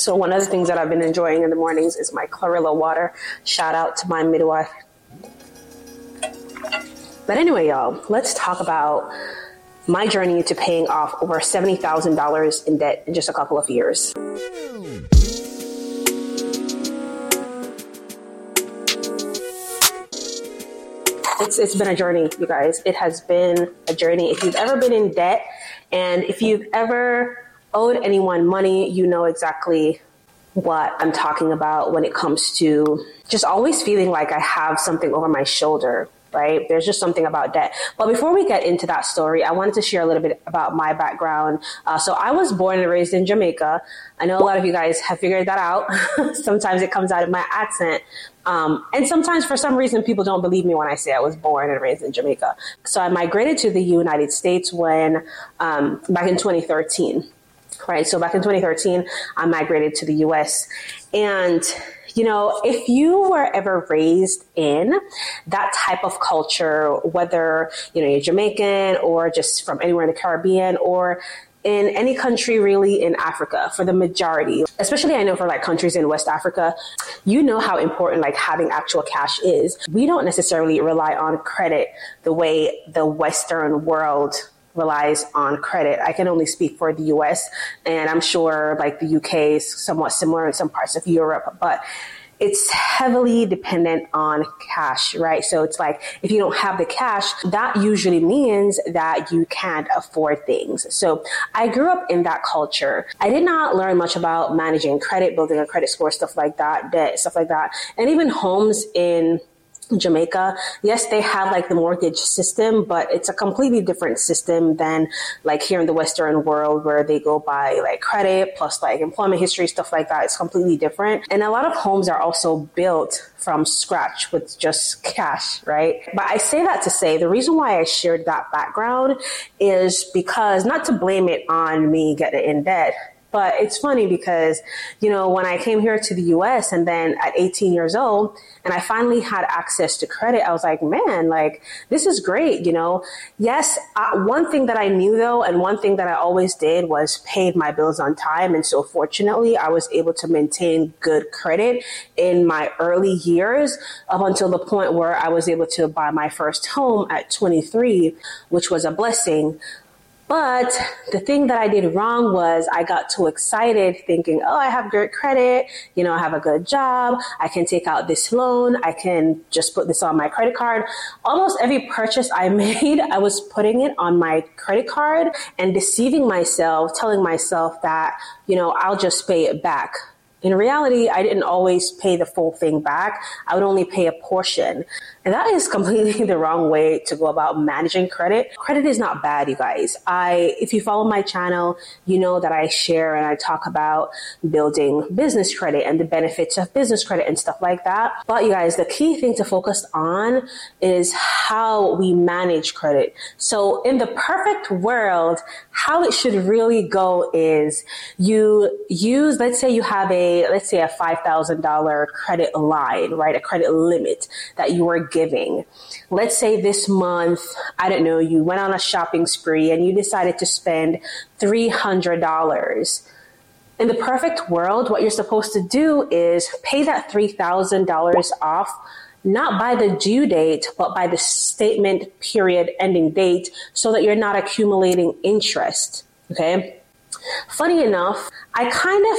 So one of the things that I've been enjoying in the mornings is my chlorella water. Shout out to my midwife. But anyway, y'all, let's talk about my journey to paying off over $70,000 in debt in just a couple of years. It's, it's been a journey, you guys. It has been a journey. If you've ever been in debt and if you've ever owed anyone money, you know exactly what I'm talking about when it comes to just always feeling like I have something over my shoulder right? There's just something about debt. But before we get into that story, I wanted to share a little bit about my background. Uh, so I was born and raised in Jamaica. I know a lot of you guys have figured that out. sometimes it comes out of my accent. Um, and sometimes for some reason people don't believe me when I say I was born and raised in Jamaica. So I migrated to the United States when, um, back in 2013 right? So back in 2013, I migrated to the US. And you know, if you were ever raised in that type of culture, whether, you know, you're Jamaican or just from anywhere in the Caribbean or in any country really in Africa for the majority, especially I know for like countries in West Africa, you know how important like having actual cash is. We don't necessarily rely on credit the way the Western world relies on credit. I can only speak for the US and I'm sure like the UK is somewhat similar in some parts of Europe, but it's heavily dependent on cash, right? So it's like if you don't have the cash, that usually means that you can't afford things. So I grew up in that culture. I did not learn much about managing credit, building a credit score, stuff like that, debt, stuff like that. And even homes in Jamaica, yes, they have like the mortgage system, but it's a completely different system than like here in the Western world where they go by like credit plus like employment history, stuff like that. It's completely different. And a lot of homes are also built from scratch with just cash, right? But I say that to say the reason why I shared that background is because not to blame it on me getting in debt but it's funny because, you know, when I came here to the US and then at 18 years old and I finally had access to credit, I was like, man, like, this is great, you know? Yes, uh, one thing that I knew though, and one thing that I always did was paid my bills on time. And so fortunately, I was able to maintain good credit in my early years up until the point where I was able to buy my first home at 23, which was a blessing. But the thing that I did wrong was I got too excited thinking, oh, I have great credit. You know, I have a good job. I can take out this loan. I can just put this on my credit card. Almost every purchase I made, I was putting it on my credit card and deceiving myself, telling myself that, you know, I'll just pay it back. In reality, I didn't always pay the full thing back. I would only pay a portion. And that is completely the wrong way to go about managing credit. Credit is not bad, you guys. I, if you follow my channel, you know that I share and I talk about building business credit and the benefits of business credit and stuff like that. But you guys, the key thing to focus on is how we manage credit. So in the perfect world, how it should really go is you use, let's say you have a, let's say a $5,000 credit line, right? A credit limit that you are giving. Let's say this month, I don't know, you went on a shopping spree and you decided to spend $300. In the perfect world, what you're supposed to do is pay that $3,000 off not by the due date, but by the statement period ending date so that you're not accumulating interest. Okay. Funny enough, I kind of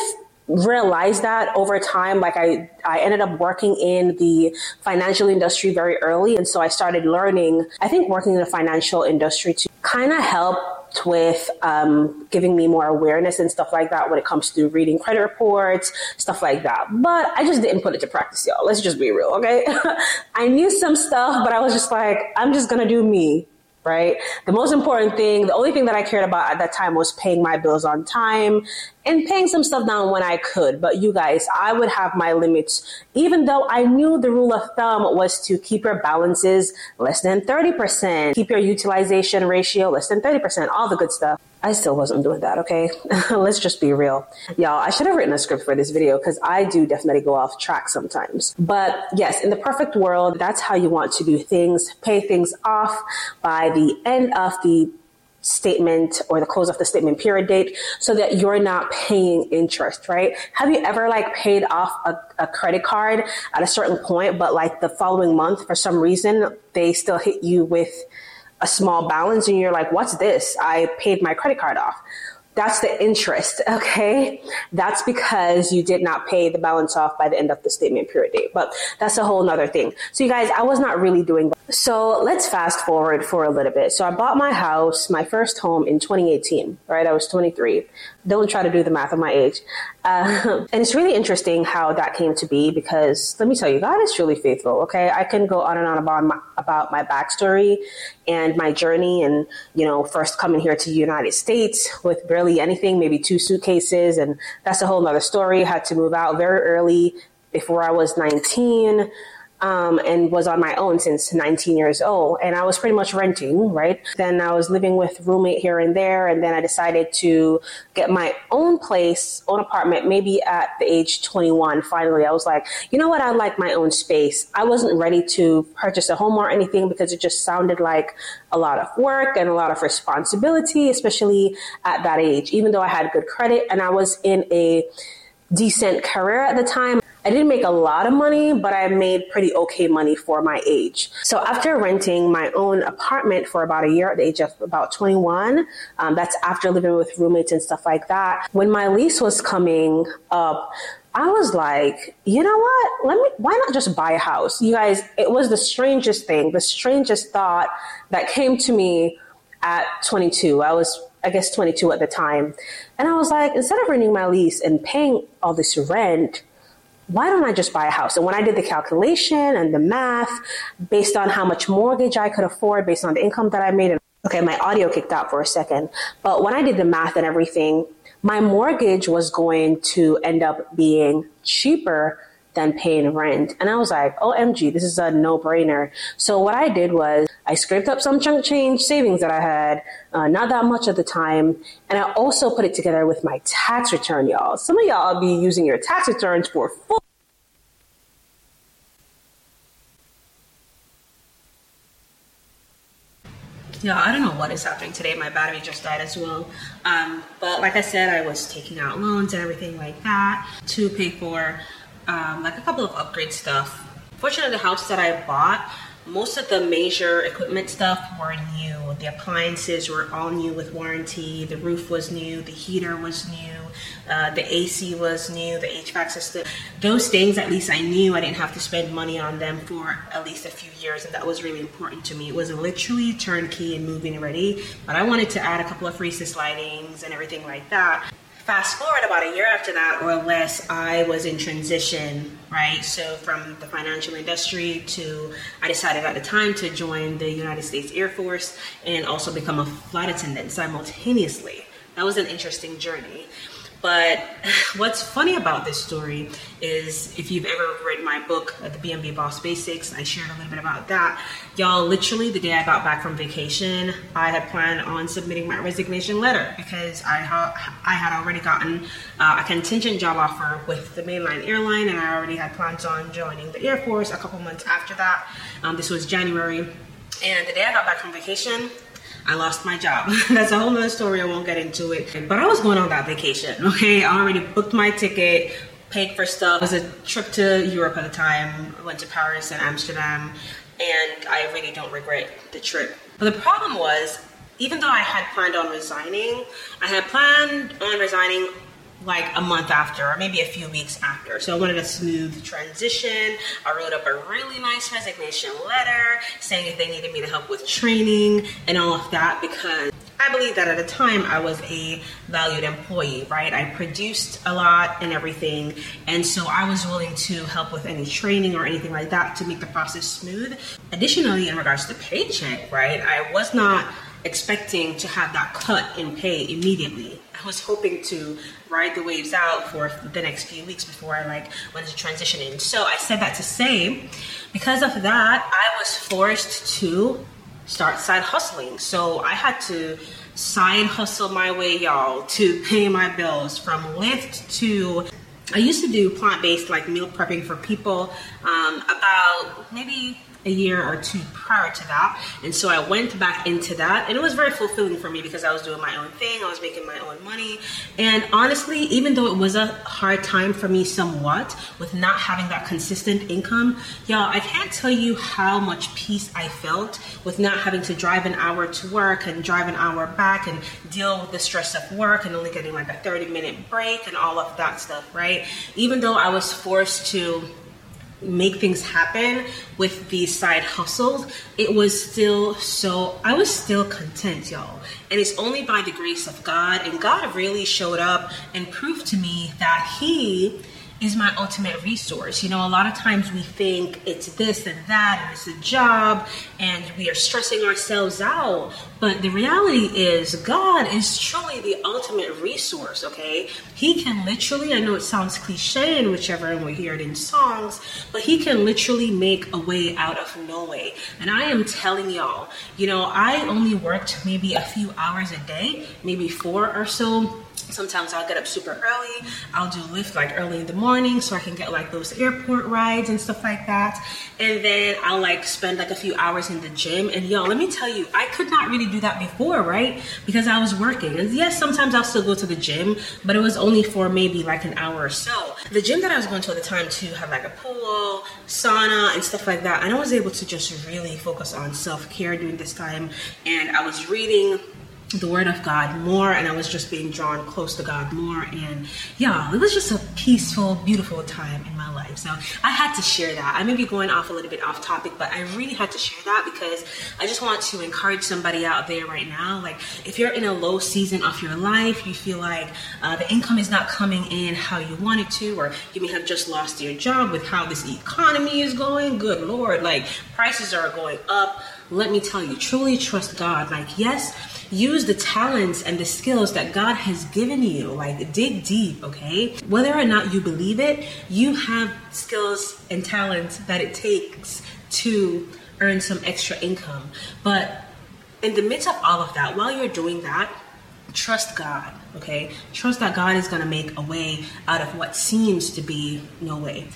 realized that over time like I, I ended up working in the financial industry very early and so i started learning i think working in the financial industry to kind of help with um, giving me more awareness and stuff like that when it comes to reading credit reports, stuff like that. But I just didn't put it to practice, y'all. Let's just be real, okay? I knew some stuff, but I was just like, I'm just gonna do me right? The most important thing, the only thing that I cared about at that time was paying my bills on time and paying some stuff down when I could. But you guys, I would have my limits, even though I knew the rule of thumb was to keep your balances less than 30%, keep your utilization ratio less than 30%, all the good stuff. I still wasn't doing that, okay? Let's just be real. Y'all, I should have written a script for this video because I do definitely go off track sometimes. But yes, in the perfect world, that's how you want to do things. Pay things off by the end of the statement or the close of the statement period date so that you're not paying interest, right? Have you ever like paid off a, a, credit card at a certain point, but like the following month, for some reason, they still hit you with a small balance and you're like, what's this? I paid my credit card off. That's the interest, okay? That's because you did not pay the balance off by the end of the statement period date. But that's a whole nother thing. So you guys, I was not really doing that. so let's fast forward for a little bit. So I bought my house, my first home in 2018, right? I was 23. Don't try to do the math of my age. Uh, and it's really interesting how that came to be because let me tell you, God is truly faithful. Okay. I can go on and on about my, about my backstory and my journey and, you know, first coming here to the United States with barely anything, maybe two suitcases. And that's a whole nother story. Had to move out very early before I was 19 um, and was on my own since 19 years old. And I was pretty much renting, right? Then I was living with roommate here and there. And then I decided to get my own place, own apartment, maybe at the age 21. Finally, I was like, you know what? I like my own space. I wasn't ready to purchase a home or anything because it just sounded like a lot of work and a lot of responsibility, especially at that age, even though I had good credit and I was in a decent career at the time. I didn't make a lot of money, but I made pretty okay money for my age. So after renting my own apartment for about a year at the age of about 21, um, that's after living with roommates and stuff like that. When my lease was coming up, I was like, you know what? Let me, why not just buy a house? You guys, it was the strangest thing, the strangest thought that came to me at 22. I was, I guess, 22 at the time. And I was like, instead of renewing my lease and paying all this rent, why don't I just buy a house? And when I did the calculation and the math based on how much mortgage I could afford, based on the income that I made, okay, my audio kicked out for a second. But when I did the math and everything, my mortgage was going to end up being cheaper than paying rent. And I was like, OMG, this is a no brainer. So what I did was I scraped up some chunk change savings that I had, uh, not that much at the time. And I also put it together with my tax return, y'all. Some of y'all will be using your tax returns for full Yeah, I don't know what is happening today. My battery just died as well. Um, but like I said, I was taking out loans and everything like that to pay for um, like a couple of upgrade stuff. Fortunately, the house that I bought, most of the major equipment stuff were new. The appliances were all new with warranty. The roof was new. The heater was new. Uh, the AC was new. The HVAC system. Those things, at least I knew I didn't have to spend money on them for at least a few years, and that was really important to me. It was literally turnkey and moving ready, but I wanted to add a couple of recessed lightings and everything like that fast forward about a year after that or less, I was in transition, right? So from the financial industry to, I decided at the time to join the United States Air Force and also become a flight attendant simultaneously. That was an interesting journey. But what's funny about this story is if you've ever read my book, uh, The BnB Boss Basics, I shared a little bit about that. Y'all, literally the day I got back from vacation, I had planned on submitting my resignation letter because I, ha- I had already gotten uh, a contingent job offer with the mainline airline and I already had plans on joining the Air Force a couple months after that. Um, this was January. And the day I got back from vacation, I lost my job. That's a whole nother story. I won't get into it. But I was going on that vacation. Okay, I already booked my ticket, paid for stuff. It was a trip to Europe at the time. I went to Paris and Amsterdam, and I really don't regret the trip. But the problem was, even though I had planned on resigning, I had planned on resigning like a month after, or maybe a few weeks after. So I wanted a smooth transition. I wrote up a really nice resignation letter saying if they needed me to help with training and all of that because I believe that at the time I was a valued employee, right? I produced a lot and everything. And so I was willing to help with any training or anything like that to make the process smooth. Additionally, in regards to paycheck, right? I was not expecting to have that cut in pay immediately. I was hoping to ride the waves out for the next few weeks before I like went to transition in. So I said that to say, because of that, I was forced to start side hustling. So I had to side hustle my way, y'all, to pay my bills from Lyft to I used to do plant based like meal prepping for people um, about maybe a year or two prior to that. And so I went back into that and it was very fulfilling for me because I was doing my own thing, I was making my own money. And honestly, even though it was a hard time for me somewhat with not having that consistent income, y'all, I can't tell you how much peace I felt with not having to drive an hour to work and drive an hour back and deal with the stress of work and only getting like a 30 minute break and all of that stuff, right? Even though I was forced to make things happen with these side hustles, it was still so, I was still content, y'all. And it's only by the grace of God, and God really showed up and proved to me that He is my ultimate resource. You know, a lot of times we think it's this and that, and it's a job, and we are stressing ourselves out. But the reality is, God is truly the ultimate resource, okay? He can literally, I know it sounds cliche and whichever and we hear it in songs, but He can literally make a way out of no way. And I am telling y'all, you know, I only worked maybe a few hours a day, maybe four or so Sometimes I'll get up super early. I'll do Lyft like early in the morning so I can get like those airport rides and stuff like that. And then I'll like spend like a few hours in the gym. And yo, let me tell you, I could not really do that before, right? Because I was working. And yes, sometimes I'll still go to the gym, but it was only for maybe like an hour or so. The gym that I was going to at the time too had like a pool, sauna, and stuff like that. And I was able to just really focus on self care during this time. And I was reading the word of God more and I was just being drawn close to God more. And yeah it was just a peaceful beautiful time in my life. So I had to share that. I may be going off a little bit off topic but I really had to share that because I just want to encourage somebody out there right now. Like if you're in a low season of your life you feel like uh, the income is not coming in how you want it to or you may have just lost your job with how this economy is going good lord like prices are going up. Let me tell you truly trust God. Like yes use the talents and the skills that God has given you. Like, dig deep, okay? Whether or not you believe it, you have skills and talents that it takes to earn some extra income. But in the midst of all of that, while you're doing that, trust God, okay? Trust that God is going to make a way out of what seems to be no way.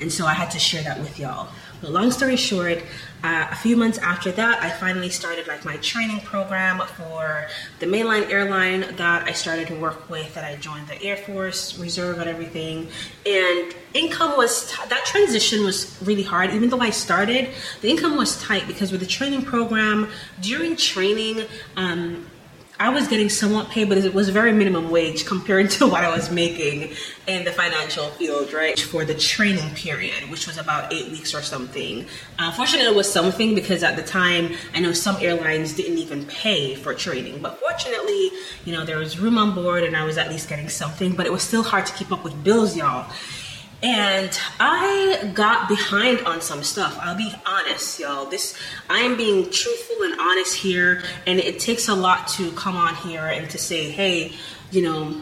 And so I had to share that with y'all. But long story short, uh, a few months after that, I finally started like my training program for the mainline airline that I started to work with. That I joined the Air Force Reserve and everything. And income was t- that transition was really hard. Even though I started, the income was tight because with the training program during training. Um, I was getting somewhat paid, but it was very minimum wage compared to what I was making in the financial field, right? For the training period, which was about eight weeks or something. Uh, it was something because at the time, I know some airlines didn't even pay for training. But fortunately, you know, there was room on board and I was at least getting something, but it was still hard to keep up with bills, y'all. And I got behind on some stuff. I'll be honest, y'all. This I am being truthful and honest here, and it takes a lot to come on here and to say, hey, you know,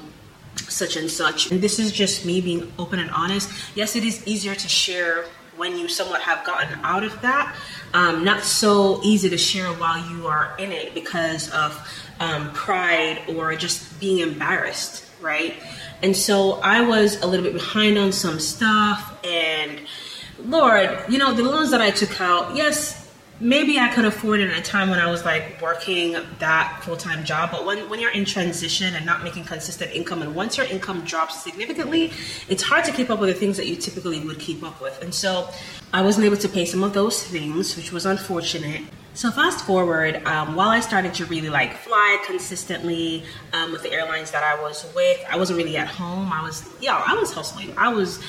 such and such. And this is just me being open and honest. Yes, it is easier to share when you somewhat have gotten out of that. Um, not so easy to share while you are in it because of um, pride or just being embarrassed, right? And so I was a little bit behind on some stuff. And Lord, you know, the loans that I took out, yes, maybe I could afford it at a time when I was like working that full time job. But when, when you're in transition and not making consistent income, and once your income drops significantly, it's hard to keep up with the things that you typically would keep up with. And so I wasn't able to pay some of those things, which was unfortunate. So fast forward, um, while I started to really like fly consistently um, with the airlines that I was with, I wasn't really at home. I was, yeah, I was hustling. I was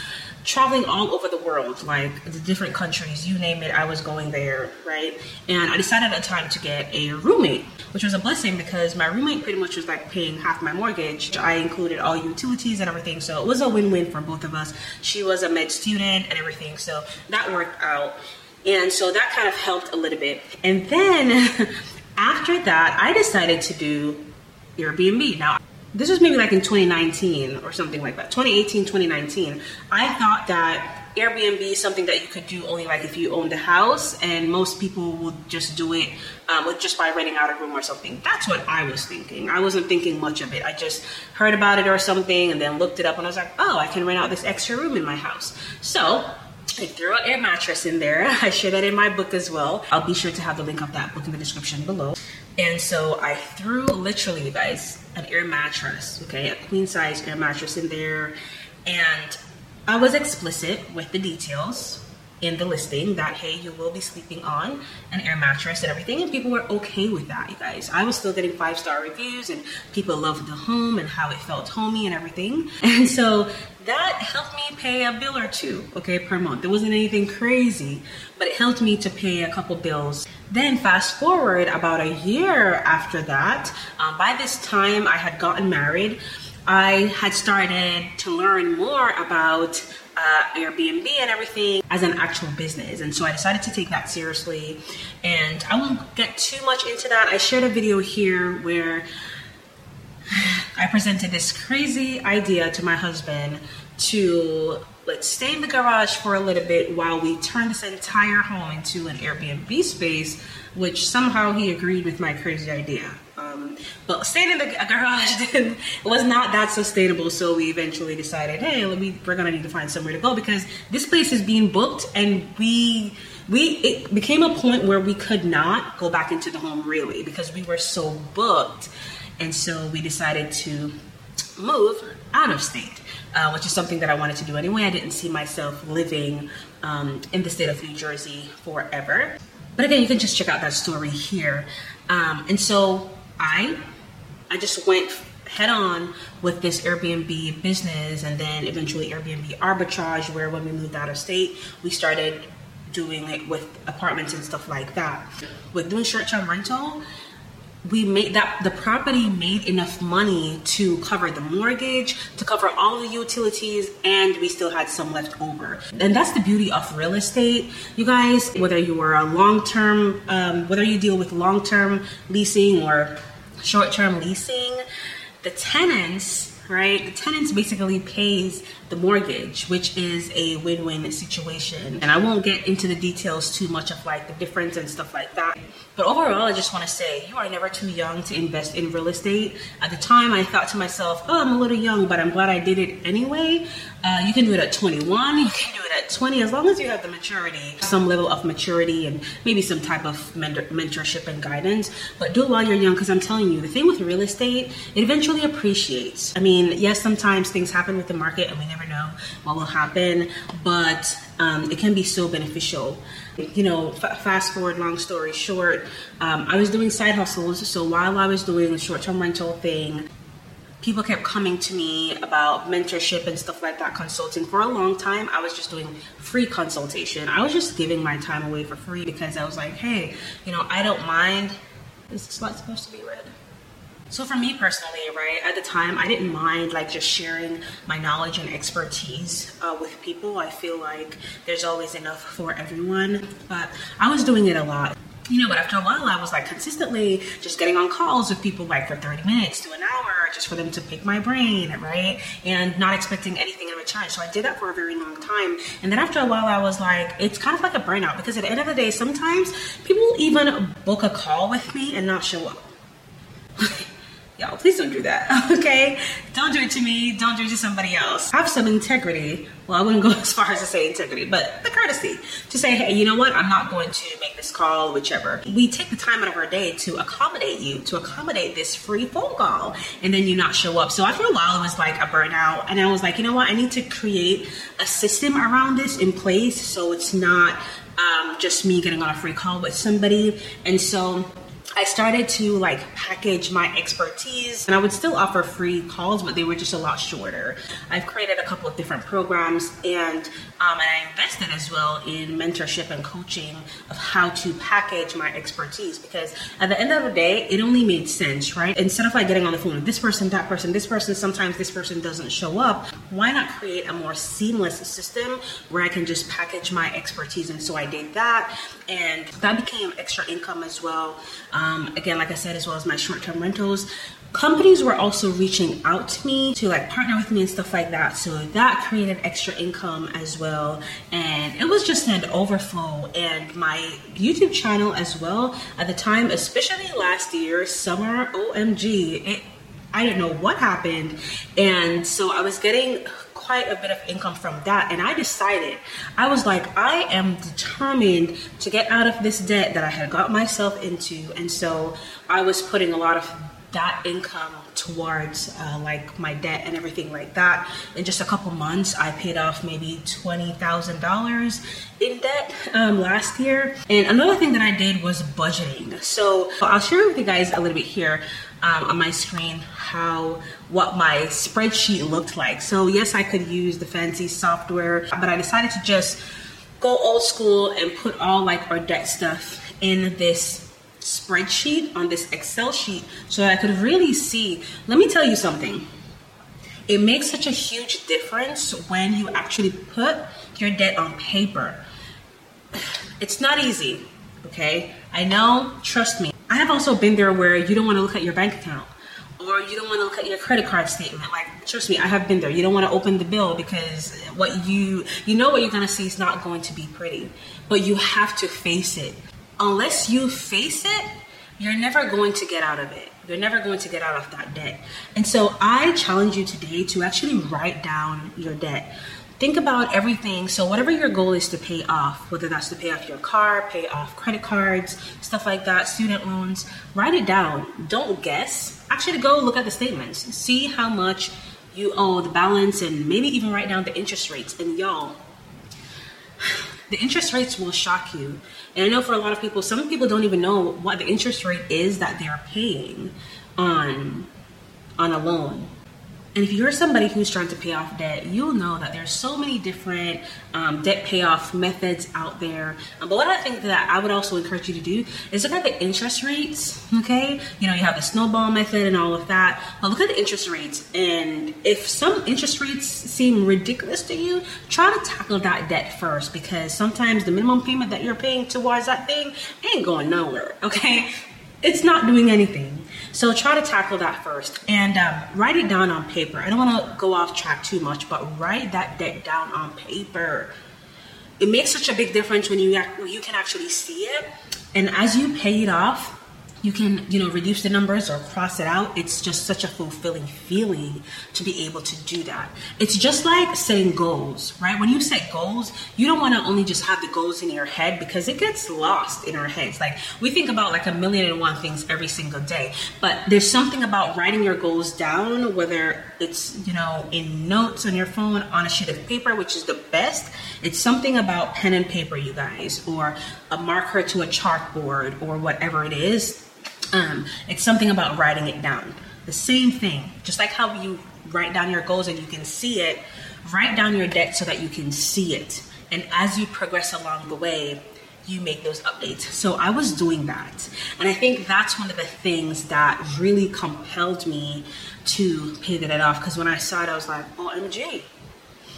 traveling all over the world, like the different countries, you name it, I was going there, right? And I decided at the time to get a roommate, which was a blessing because my roommate pretty much was like paying half my mortgage. I included all utilities and everything, so it was a win-win for both of us. She was a med student and everything, so that worked out. And so that kind of helped a little bit. And then after that, I decided to do Airbnb. Now, this was maybe like in 2019 or something like that 2018 2019 i thought that airbnb is something that you could do only like if you owned a house and most people would just do it um, with just by renting out a room or something that's what i was thinking i wasn't thinking much of it i just heard about it or something and then looked it up and i was like oh i can rent out this extra room in my house so I threw an air mattress in there. I share that in my book as well. I'll be sure to have the link of that book in the description below. And so I threw literally, you guys, an air mattress, okay, a queen size air mattress in there. And I was explicit with the details in the listing that hey you will be sleeping on an air mattress and everything and people were okay with that you guys. I was still getting five star reviews and people loved the home and how it felt homey and everything. And so that helped me pay a bill or two okay per month. It wasn't anything crazy but it helped me to pay a couple bills. Then fast forward about a year after that um, by this time i had gotten married I had started to learn more about uh, Airbnb and everything as an actual business. And so I decided to take that seriously. And I won't get too much into that. I shared a video here where I presented this crazy idea to my husband to let's stay in the garage for a little bit while we turn this entire home into an Airbnb space, which somehow he agreed with my crazy idea. But staying in the garage then was not that sustainable. So we eventually decided, hey, we, we're gonna need to find somewhere to go because this place is being booked, and we we it became a point where we could not go back into the home really because we were so booked, and so we decided to move out of state. Uh, which is something that I wanted to do anyway. I didn't see myself living um, in the state of New Jersey forever. But again, you can just check out that story here. Um, and so I I just went head on with this Airbnb business and then eventually Airbnb arbitrage where when we moved out of state we started doing it with apartments and stuff like that. With doing short-term rental, we made that the property made enough money to cover the mortgage, to cover all the utilities, and we still had some left over. And that's the beauty of real estate, you guys. Whether you are a long term, um, whether you deal with long term leasing or short term leasing, the tenants right? The tenants basically pays the mortgage, which is a win-win situation. And I won't get into the details too much of like the difference and stuff like that. But overall, I just want to say you are never too young to invest in real estate. At the time, I thought to myself, oh, I'm a little young, but I'm glad I did it anyway. Uh, you can do it at 21, you can do it at 20, as long as you have the maturity, some level of maturity, and maybe some type of mentor- mentorship and guidance. But do it while you're young, because I'm telling you, the thing with real estate, it eventually appreciates. I mean, yes, sometimes things happen with the market, and we never know what will happen, but um, it can be so beneficial you know, f- fast forward, long story short, um, I was doing side hustles. So while I was doing the short term rental thing, people kept coming to me about mentorship and stuff like that, consulting. For a long time, I was just doing free consultation. I was just giving my time away for free because I was like, hey, you know, I don't mind. Is this supposed to be red? So for me personally, right, at the time, I didn't mind like just sharing my knowledge and expertise uh, with people. I feel like there's always enough for everyone, but I was doing it a lot. You know, but after a while, I was like consistently just getting on calls with people like for 30 minutes to an hour just for them to pick my brain, right? And not expecting anything in return. So I did that for a very long time. And then after a while, I was like, it's kind of like a burnout because at the end of the day, sometimes people even book a call with me and not show up. Y'all, please don't do that, okay? Don't do it to me. Don't do it to somebody else. Have some integrity. Well, I wouldn't go as far as to say integrity, but the courtesy to say, hey, you know what? I'm not going to this call, whichever. We take the time out of our day to accommodate you, to accommodate this free phone call, and then you not show up. So after a while, it was like a burnout. And I was like, you know what? I need to create a system around this in place so it's not um, just me getting on a free call with somebody. And so I started to like package my expertise and I would still offer free calls, but they were just a lot shorter. I've created a couple of different programs and um, and I invested as well in mentorship and coaching of how to package my expertise because at the end of the day, it only made sense, right? Instead of like getting on the phone with this person, that person, this person, sometimes this person doesn't show up. Why not create a more seamless system where I can just package my expertise? And so I did that, and that became extra income as well. Um, again, like I said, as well as my short term rentals companies were also reaching out to me to like partner with me and stuff like that. So that created extra income as well. And it was just an overflow. And my YouTube channel as well at the time, especially last year, summer, OMG, it, I didn't know what happened. And so I was getting quite a bit of income from that. And I decided, I was like, I am determined to get out of this debt that I had got myself into. And so I was putting a lot of that income towards uh, like my debt and everything like that. In just a couple months, I paid off maybe twenty thousand dollars in debt um, last year. And another thing that I did was budgeting. So I'll share with you guys a little bit here um, on my screen how what my spreadsheet looked like. So yes, I could use the fancy software, but I decided to just go old school and put all like our debt stuff in this spreadsheet on this Excel sheet so I could really see. Let me tell you something. It makes such a huge difference when you actually put your debt on paper. It's not easy, okay? I know, trust me. I have also been there where you don't want to look at your bank account or you don't want to look at your credit card statement. Like, trust me, I have been there. You don't want to open the bill because what you you know what you're gonna see is not going to be pretty, but you have to face it unless you face it, you're never going to get out of it. You're never going to get out of that debt. And so I challenge you today to actually write down your debt. Think about everything. So, whatever your goal is to pay off, whether that's to pay off your car, pay off credit cards, stuff like that, student loans, write it down. Don't guess. Actually, go look at the statements. See how much you owe, the balance, and maybe even write down the interest rates. And y'all, the interest rates will shock you. And I know for a lot of people, some people don't even know what the interest rate is that they're paying on on a loan. And if you're somebody who's trying to pay off debt, you'll know that there's so many different um, debt payoff methods out there. Um, but what I think that I would also encourage you to do is look at the interest rates. Okay, you know you have the snowball method and all of that. But look at the interest rates, and if some interest rates seem ridiculous to you, try to tackle that debt first because sometimes the minimum payment that you're paying towards that thing ain't going nowhere. Okay, it's not doing anything. So try to tackle that first and um, write it down on paper. I don't want to go off track too much, but write that debt down on paper. It makes such a big difference when you you can actually see it, and as you pay it off, you can you know reduce the numbers or cross it out. It's just such a fulfilling feeling to be able to do that. It's just like setting goals right? When you set goals you don't want to only just have the goals in your head because it gets lost in our heads. Like we think about like a million and one things every single day but there's something about writing your goals down whether it's you know in notes on your phone on a sheet of paper which is the best. It's something about pen and paper you guys or a marker to a chalkboard or whatever it is um, it's something about writing it down. The same thing, just like how you write down your goals and you can see it, write down your debt so that you can see it. And as you progress along the way, you make those updates. So I was doing that. And I think that's one of the things that really compelled me to pay the debt off. Because when I saw it, I was like, OMG.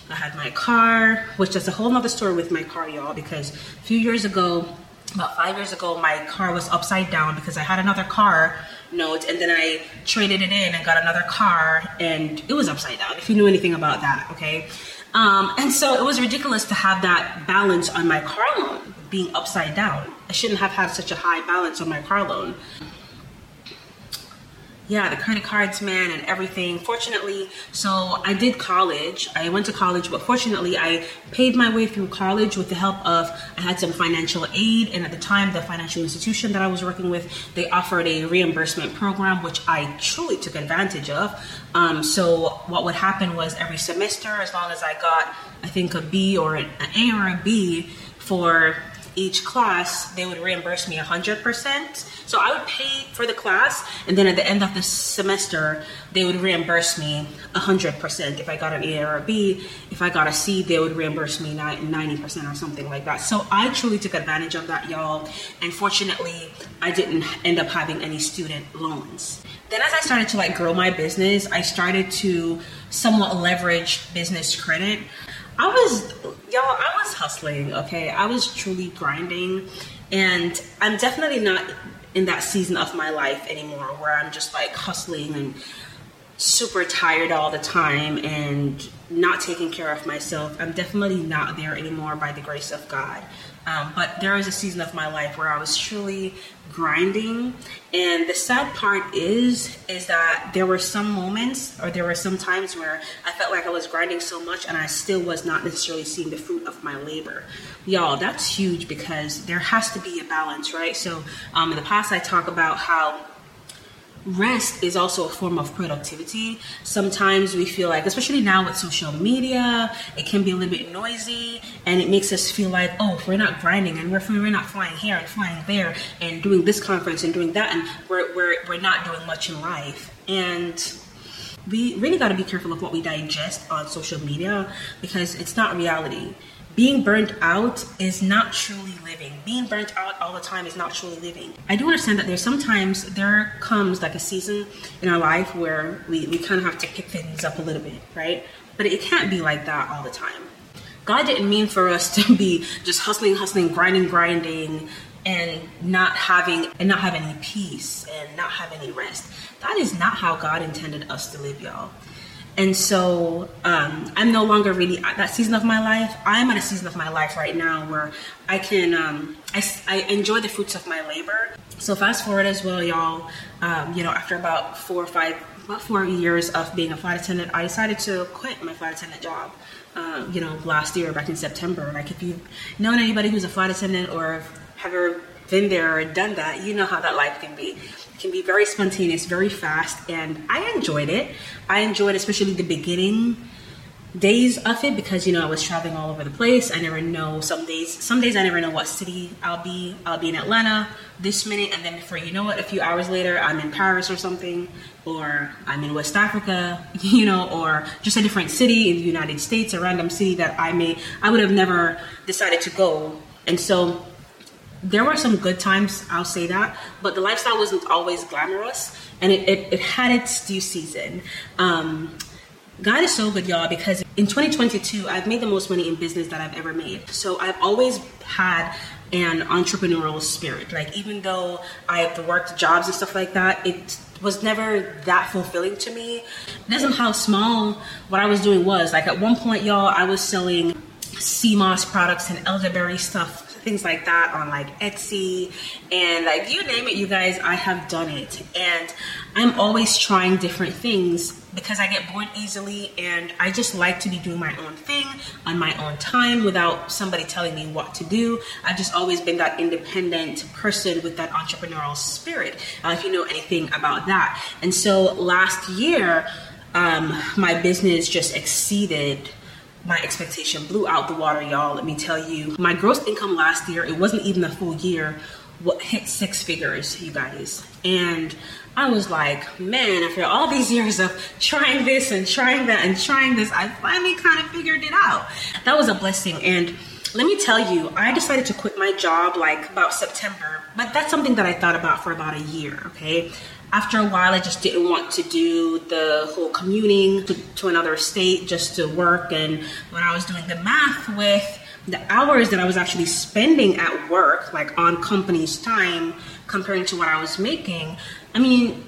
I had my car, which is a whole nother story with my car, y'all, because a few years ago, about five years ago, my car was upside down because I had another car note and then I traded it in and got another car and it was upside down, if you knew anything about that, okay? Um, and so it was ridiculous to have that balance on my car loan being upside down. I shouldn't have had such a high balance on my car loan yeah, the credit cards, man, and everything. Fortunately, so I did college. I went to college, but fortunately, I paid my way through college with the help of I had some financial aid, and at the time, the financial institution that I was working with, they offered a reimbursement program, which I truly took advantage of. Um, so what would happen was every semester, as long as I got, I think a B or an A or a B for each class, they would reimburse me 100%. So I would pay for the class, and then at the end of the semester, they would reimburse me 100%. If I got an A or a B, if I got a C, they would reimburse me 90% or something like that. So I truly took advantage of that, y'all. And fortunately, I didn't end up having any student loans. Then as I started to like grow my business, I started to somewhat leverage business credit. I was, y'all, I was hustling, okay? I was truly grinding. And I'm definitely not in that season of my life anymore where I'm just like hustling and super tired all the time and not taking care of myself. I'm definitely not there anymore by the grace of God. Um, but there was a season of my life where I was truly grinding. And the sad part is, is that there were some moments or there were some times where I felt like I was grinding so much and I still was not necessarily seeing the fruit of my labor. Y'all, that's huge because there has to be a balance, right? So um, in the past, I talk about how rest is also a form of productivity. Sometimes we feel like, especially now with social media, it can be a little bit noisy and it makes us feel like, oh, we're not grinding and we're, we're not flying here and flying there and doing this conference and doing that, and we're, we're, we're not doing much in life. And we really got to be careful of what we digest on social media because it's not reality being burnt out is not truly living. Being burnt out all the time is not truly living. I do understand that there's sometimes there comes like a season in our life where we, we kind of have to pick things up a little bit, right? But it can't be like that all the time. God didn't mean for us to be just hustling, hustling, grinding, grinding, and not having and not have any peace and not have any rest. That is not how God intended us to live, y'all. And so um, I'm no longer really at that season of my life. I'm at a season of my life right now where I can, um, I, I, enjoy the fruits of my labor. So fast forward as well, y'all, um, you know, after about four or five, about four years of being a flight attendant, I decided to quit my flight attendant job. Uh, you know, last year, back in September. Like if you know anybody who's a flight attendant or have ever been there or done that, you know how that life can be can be very spontaneous, very fast, and I enjoyed it. I enjoyed especially the beginning days of it because you know I was traveling all over the place. I never know some days. Some days I never know what city I'll be. I'll be in Atlanta this minute, and then before you know what, a few hours later I'm in Paris or something, or I'm in West Africa, you know, or just a different city in the United States, a random city that I may I would have never decided to go. And so there were some good times, I'll say that, but the lifestyle wasn't always glamorous and it, it, it had its due season. Um, God is so good, y'all, because in 2022, I've made the most money in business that I've ever made. So I've always had an entrepreneurial spirit. Like, even though I've worked jobs and stuff like that, it was never that fulfilling to me. That's how small what I was doing was. Like, at one point, y'all, I was selling sea moss products and elderberry stuff things like that on like Etsy and like you name it, you guys, I have done it. And I'm always trying different things because I get bored easily and I just like to be doing my own thing on my own time without somebody telling me what to do. I've just always been that independent person with that entrepreneurial spirit, uh, if you know anything about that. And so last year, um, my business just exceeded my expectation blew out the water, y'all. Let me tell you, my gross income last year, it wasn't even a full year, what hit six figures, you guys. And I was like, man, after all these years of trying this and trying that and trying this, I finally kind of figured it out. That was a blessing. And let me tell you, I decided to quit my job like about September, but that's something that I thought about for about a year, okay? after a while, I just didn't want to do the whole commuting to, to another state just to work. And when I was doing the math with the hours that I was actually spending at work, like on company's time, comparing to what I was making, I mean,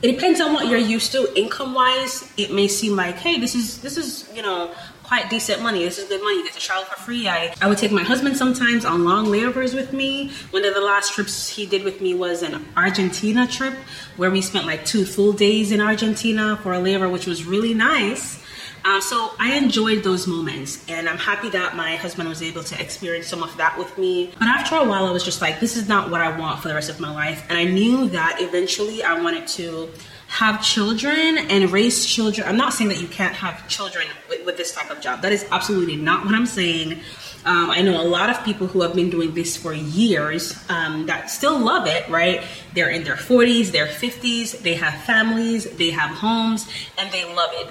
it depends on what you're used to income wise it may seem like hey this is this is you know quite decent money. This is good money. You get to travel for free. I, I would take my husband sometimes on long layovers with me. One of the last trips he did with me was an Argentina trip where we spent like two full days in Argentina for a layover, which was really nice. Uh, so I enjoyed those moments, and I'm happy that my husband was able to experience some of that with me. But after a while, I was just like, this is not what I want for the rest of my life. And I knew that eventually I wanted to have children and raise children. I'm not saying that you can't have children with, with this type of job. That is absolutely not what I'm saying. Um, I know a lot of people who have been doing this for years um, that still love it, right? They're in their 40s, their 50s, they have families, they have homes, and they love it.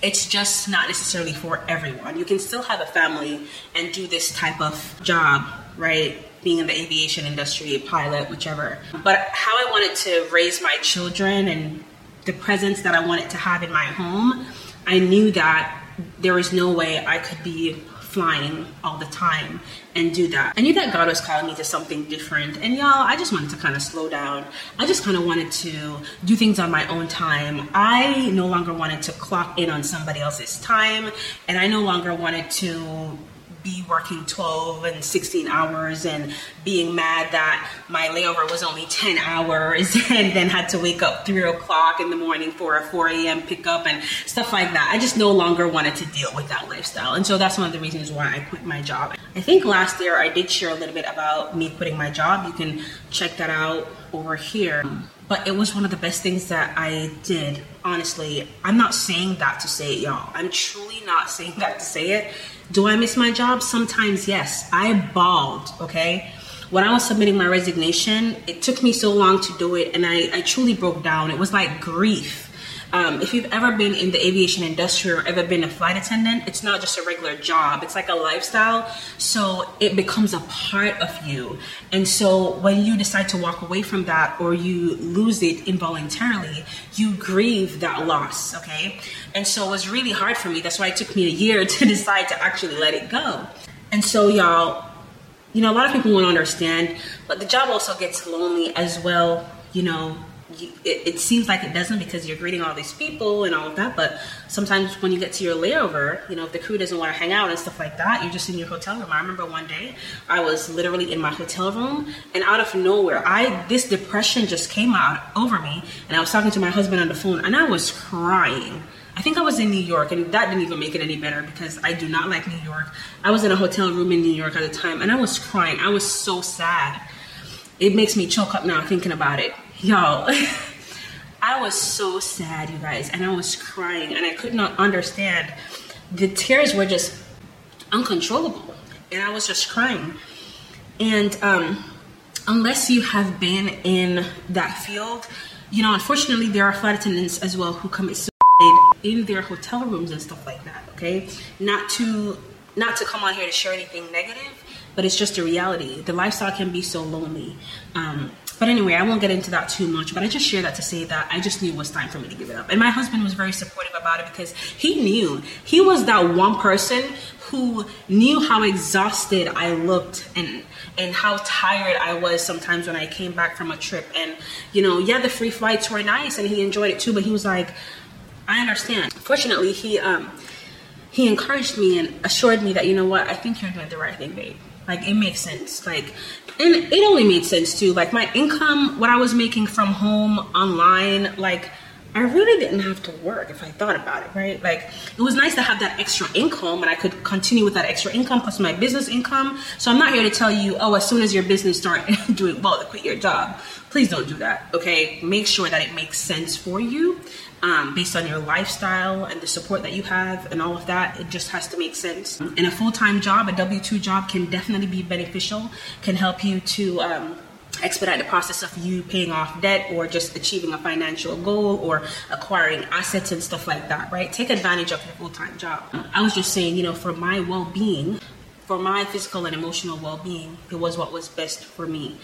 It's just not necessarily for everyone. You can still have a family and do this type of job, right? being in the aviation industry, pilot, whichever. But how I wanted to raise my children and the presence that I wanted to have in my home, I knew that there was no way I could be flying all the time and do that. I knew that God was calling me to something different. And y'all, I just wanted to kind of slow down. I just kind of wanted to do things on my own time. I no longer wanted to clock in on somebody else's time. And I no longer wanted to be working 12 and 16 hours and being mad that my layover was only 10 hours and then had to wake up 3 o'clock in the morning for a 4 a.m. pickup and stuff like that. I just no longer wanted to deal with that lifestyle. And so that's one of the reasons why I quit my job. I think last year I did share a little bit about me quitting my job. You can check that out over here. But it was one of the best things that I did, honestly. I'm not saying that to say it, y'all. I'm truly not saying that to say it do I miss my job? Sometimes, yes. I bawled, okay? When I was submitting my resignation, it took me so long to do it, and I, I truly broke down. It was like grief um, if you've ever been in the aviation industry or ever been a flight attendant, it's not just a regular job, it's like a lifestyle. So it becomes a part of you. And so when you decide to walk away from that or you lose it involuntarily, you grieve that loss, okay? And so it was really hard for me. That's why it took me a year to decide to actually let it go. And so, y'all, you know, a lot of people won't understand, but the job also gets lonely as well. You know, you, it, it, seems like it doesn't because you're greeting all these people and all of that. But sometimes when you get to your layover, you know, if the crew doesn't want to hang out and stuff like that, you're just in your hotel room. I remember one day I was literally in my hotel room and out of nowhere, I this depression just came out over me, and I was talking to my husband on the phone and I was crying. I think I was in New York, and that didn't even make it any better because I do not like New York. I was in a hotel room in New York at the time, and I was crying. I was so sad. It makes me choke up now thinking about it y'all i was so sad you guys and i was crying and i could not understand. The tears were just uncontrollable and i was just crying. And um, unless you have been in that field you know unfortunately there are flight attendants as well who commit suicide in their hotel rooms and stuff like that okay? Not to not to come on here to share anything negative but it's just a reality. The lifestyle can be so lonely. Um, but anyway, I won't get into that too much, but I just share that to say that I just knew it was time for me to give it up. And my husband was very supportive about it because he knew he was that one person who knew how exhausted I looked and and how tired I was sometimes when I came back from a trip. And you know, yeah, the free flights were nice and he enjoyed it too, but he was like, I understand. Fortunately, he um he encouraged me and assured me that you know what, I think you're doing the right thing, babe. Like it makes sense. Like and it only made sense too. Like my income, what I was making from home online, like I really didn't have to work if I thought about it, right? Like it was nice to have that extra income and I could continue with that extra income plus my business income. So I'm not here to tell you, oh, as soon as your business start doing well, to quit your job. Please don't do that. Okay. Make sure that it makes sense for you um, based on your lifestyle and the support that you have and all of that. It just has to make sense. And a full time job, a W 2 job, can definitely be beneficial, can help you to. Um, expedite the process of you paying off debt or just achieving a financial goal or acquiring assets and stuff like that, right? Take advantage of your full time job. I was just saying, you know, for my well being, for my physical and emotional well being, it was what was best for me.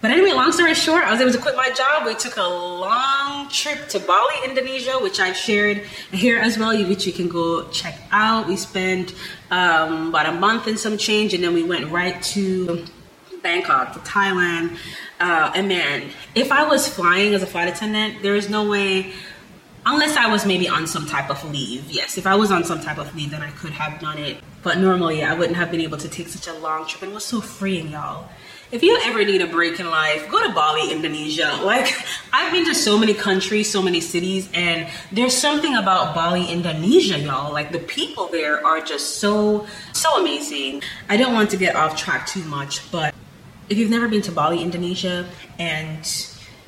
But anyway, long story short, I was able to quit my job. We took a long trip to Bali, Indonesia, which I shared here as well, which you can go check out. We spent um, about a month and some change, and then we went right to Bangkok, to Thailand. Uh, and man, if I was flying as a flight attendant, there is no way, unless I was maybe on some type of leave. Yes, if I was on some type of leave, then I could have done it. But normally, I wouldn't have been able to take such a long trip. And it was so freeing, y'all if you ever need a break in life, go to Bali, Indonesia. Like, I've been to so many countries, so many cities, and there's something about Bali, Indonesia, y'all. Like, the people there are just so, so amazing. I don't want to get off track too much, but if you've never been to Bali, Indonesia, and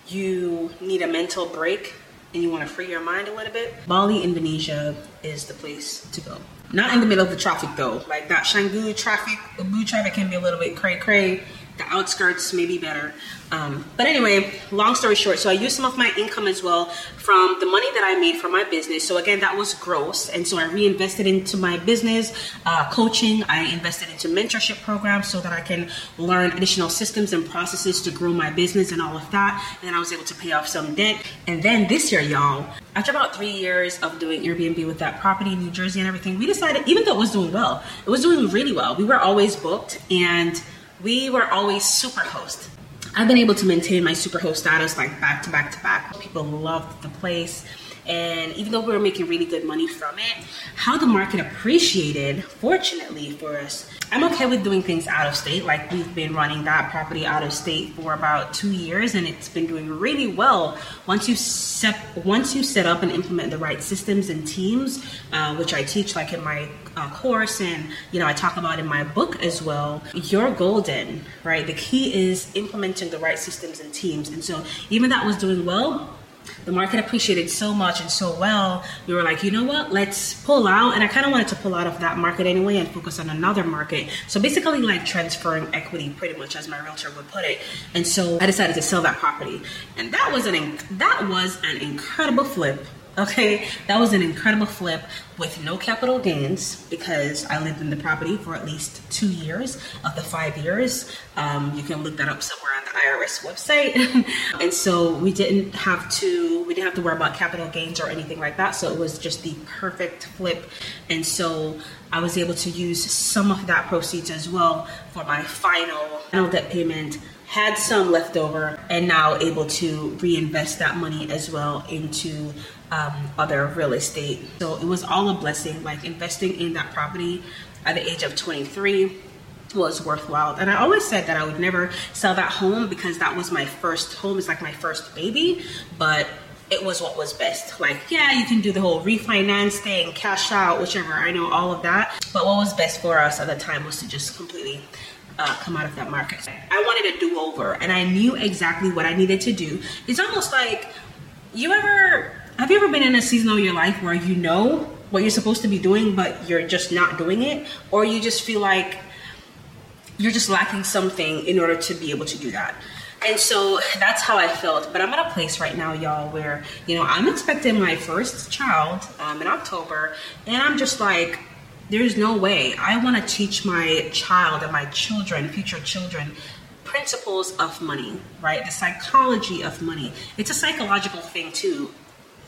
you need a mental break and you want to free your mind a little bit, Bali, Indonesia is the place to go. Not in the middle of the traffic though. Like that Canggu traffic, the blue traffic can be a little bit cray cray the outskirts may be better. Um, but anyway, long story short, so I used some of my income as well from the money that I made from my business. So again, that was gross, and so I reinvested into my business uh, coaching. I invested into mentorship programs so that I can learn additional systems and processes to grow my business and all of that. And then I was able to pay off some debt. And then this year, y'all, after about three years of doing Airbnb with that property in New Jersey and everything, we decided, even though it was doing well, it was doing really well. We were always booked and we were always super host. I've been able to maintain my super host status like back to back to back. People loved the place. And even though we were making really good money from it, how the market appreciated, fortunately for us, I'm okay with doing things out of state. Like we've been running that property out of state for about two years, and it's been doing really well. Once you set once you set up and implement the right systems and teams, uh, which I teach like in my uh, course, and you know I talk about in my book as well. You're golden, right? The key is implementing the right systems and teams. And so even that was doing well the market appreciated so much and so well, we were like, you know what, let's pull out. And I kind of wanted to pull out of that market anyway and focus on another market. So basically, like transferring equity, pretty much as my realtor would put it. And so I decided to sell that property, and that was an that was an incredible flip Okay, that was an incredible flip with no capital gains because I lived in the property for at least two years of the five years. Um, you can look that up somewhere on the IRS website. and so we didn't have to we didn't have to worry about capital gains or anything like that. So it was just the perfect flip. And so I was able to use some of that proceeds as well for my final final debt payment had some left over and now able to reinvest that money as well into um, other real estate. So it was all a blessing. Like investing in that property at the age of 23 was worthwhile. And I always said that I would never sell that home because that was my first home. It's like my first baby, but it was what was best. Like, yeah, you can do the whole refinance thing, cash out, whichever. I know all of that. But what was best for us at the time was to just completely uh, come out of that market. I wanted a do over, and I knew exactly what I needed to do. It's almost like you ever have you ever been in a season of your life where you know what you're supposed to be doing, but you're just not doing it, or you just feel like you're just lacking something in order to be able to do that. And so that's how I felt. But I'm at a place right now, y'all, where, you know, I'm expecting my first child um, in October. And I'm just like, there's no way. I want to teach my child and my children, future children, principles of money, right? The psychology of money. It's a psychological thing, too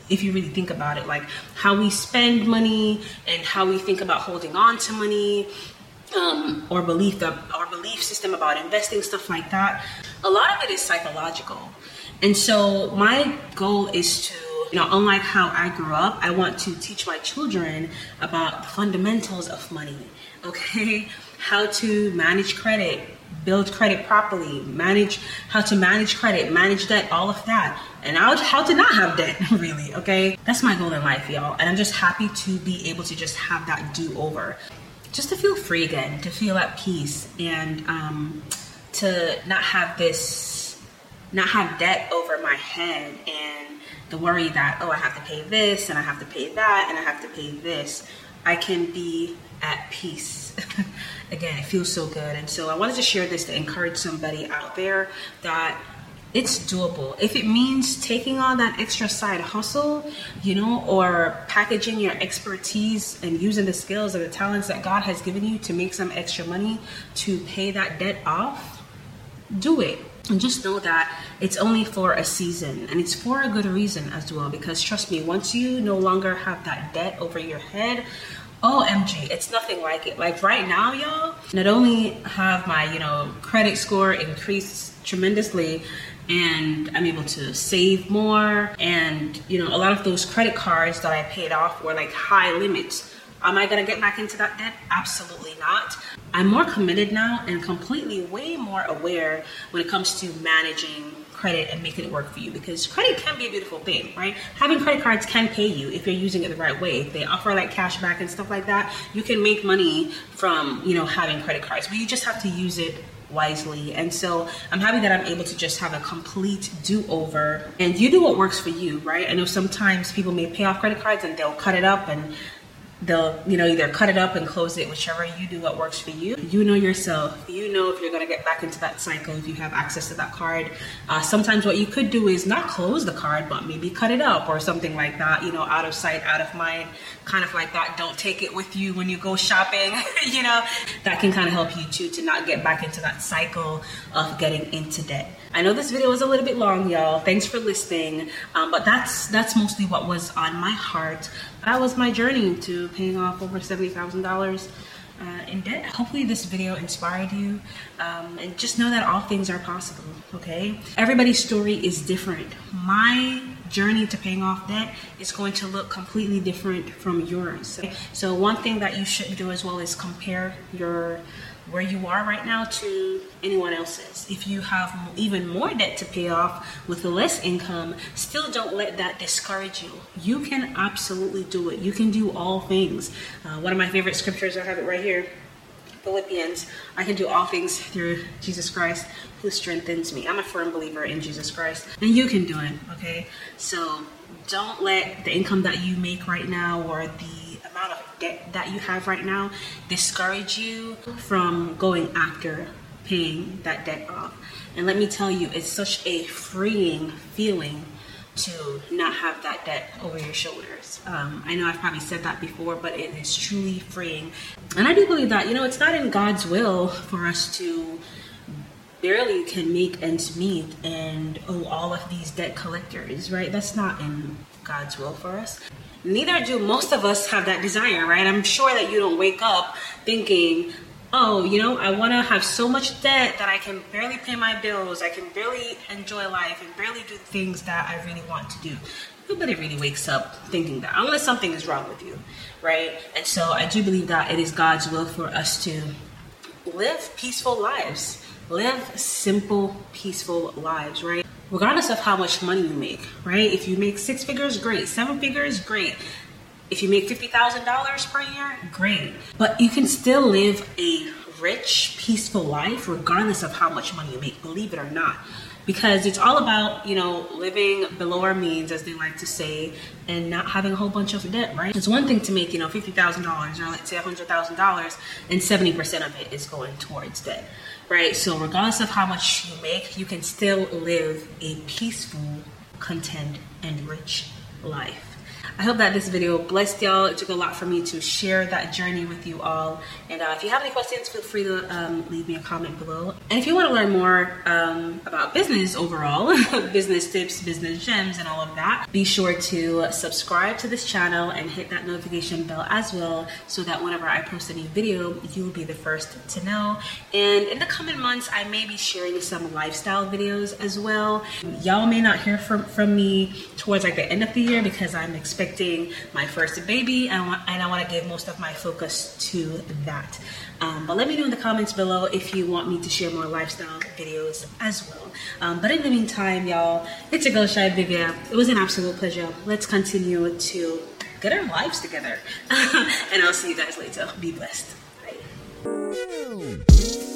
if you really think about it, like how we spend money and how we think about holding on to money, um, or belief that our belief system about investing, stuff like that. A lot of it is psychological, and so my goal is to you know, unlike how I grew up, I want to teach my children about the fundamentals of money, okay? How to manage credit, build credit properly, manage how to manage credit, manage debt, all of that. And how, how to not have debt, really, okay? That's my goal in life, y'all. And I'm just happy to be able to just have that do over. Just to feel free again, to feel at peace, and um, to not have this, not have debt over my head and the worry that, oh, I have to pay this and I have to pay that and I have to pay this. I can be at peace. Again, it feels so good. And so I wanted to share this to encourage somebody out there that it's doable. If it means taking on that extra side hustle, you know, or packaging your expertise and using the skills and the talents that God has given you to make some extra money to pay that debt off, do it. And just know that it's only for a season and it's for a good reason as well. Because trust me, once you no longer have that debt over your head, Oh, OMG, it's nothing like it. Like right now, y'all, not only have my, you know, credit score increased tremendously and I'm able to save more and, you know, a lot of those credit cards that I paid off were like high limits Am I going to get back into that debt? Absolutely not. I'm more committed now and completely way more aware when it comes to managing credit and making it work for you because credit can be a beautiful thing, right? Having credit cards can pay you if you're using it the right way. If they offer like cash back and stuff like that, you can make money from, you know, having credit cards, but you just have to use it wisely. And so I'm happy that I'm able to just have a complete do over and you do what works for you, right? I know sometimes people may pay off credit cards and they'll cut it up and they'll you know either cut it up and close it whichever you do what works for you. You know yourself. You know if you're going to get back into that cycle if you have access to that card. Uh, sometimes what you could do is not close the card but maybe cut it up or something like that you know out of sight out of mind kind of like that. Don't take it with you when you go shopping you know. That can kind of help you too to not get back into that cycle of getting into debt i know this video was a little bit long y'all thanks for listening um, but that's that's mostly what was on my heart that was my journey to paying off over $70,000 uh, in debt. Hopefully, this video inspired you. Um, and just know that all things are possible, okay? Everybody's story is different. My journey to paying off debt is going to look completely different from yours. So, one thing that you shouldn't do as well is compare your where you are right now to anyone else's. If you have even more debt to pay off with less income, still don't let that discourage you. You can absolutely do it. You can do all things. Uh, one of my favorite scriptures, I have it right here. Philippians, I can do all things through Jesus Christ who strengthens me. I'm a firm believer in Jesus Christ, and you can do it, okay? So don't let the income that you make right now or the of debt that you have right now discourage you from going after paying that debt off. And let me tell you, it's such a freeing feeling to not have that debt over your shoulders. Um, I know I've probably said that before, but it is truly freeing. And I do believe that, you know, it's not in God's will for us to barely can make ends meet and owe all of these debt collectors, right? That's not in God's will for us neither do most of us have that desire, right? I'm sure that you don't wake up thinking, oh, you know, I want to have so much debt that I can barely pay my bills, I can barely enjoy life, and barely do things that I really want to do. Nobody really wakes up thinking that, unless something is wrong with you, right? And so I do believe that it is God's will for us to live peaceful lives, live simple, peaceful lives, right? regardless of how much money you make, right? If you make six figures, great. Seven figures, great. If you make $50,000 per year, great. But you can still live a rich, peaceful life regardless of how much money you make, believe it or not. Because it's all about, you know, living below our means, as they like to say, and not having a whole bunch of debt, right? It's one thing to make, you know, $50,000 or let's say $100,000 and 70% of it is going towards debt right? So, regardless of how much you make, you can still live a peaceful, content, and rich life. I hope that this video blessed y'all. It took a lot for me to share that journey with you all. And uh, if you have any questions, feel free to um, leave me a comment below. And if you want to learn more um, about business overall, business tips, business gems, and all of that, be sure to subscribe to this channel and hit that notification bell as well so that whenever I post a new video, you will be the first to know. And in the coming months, I may be sharing some lifestyle videos as well. Y'all may not hear from, from me towards like the end of the year because I'm expecting expecting my first baby, and, I want to give most of my focus to that. Um, but let me know in the comments below if you want me to share more lifestyle videos as well. Um, but in the meantime, y'all, it's a girl Shibivia. It was an absolute pleasure. Let's continue to get our lives together. and I'll see you guys later. Be blessed. Bye.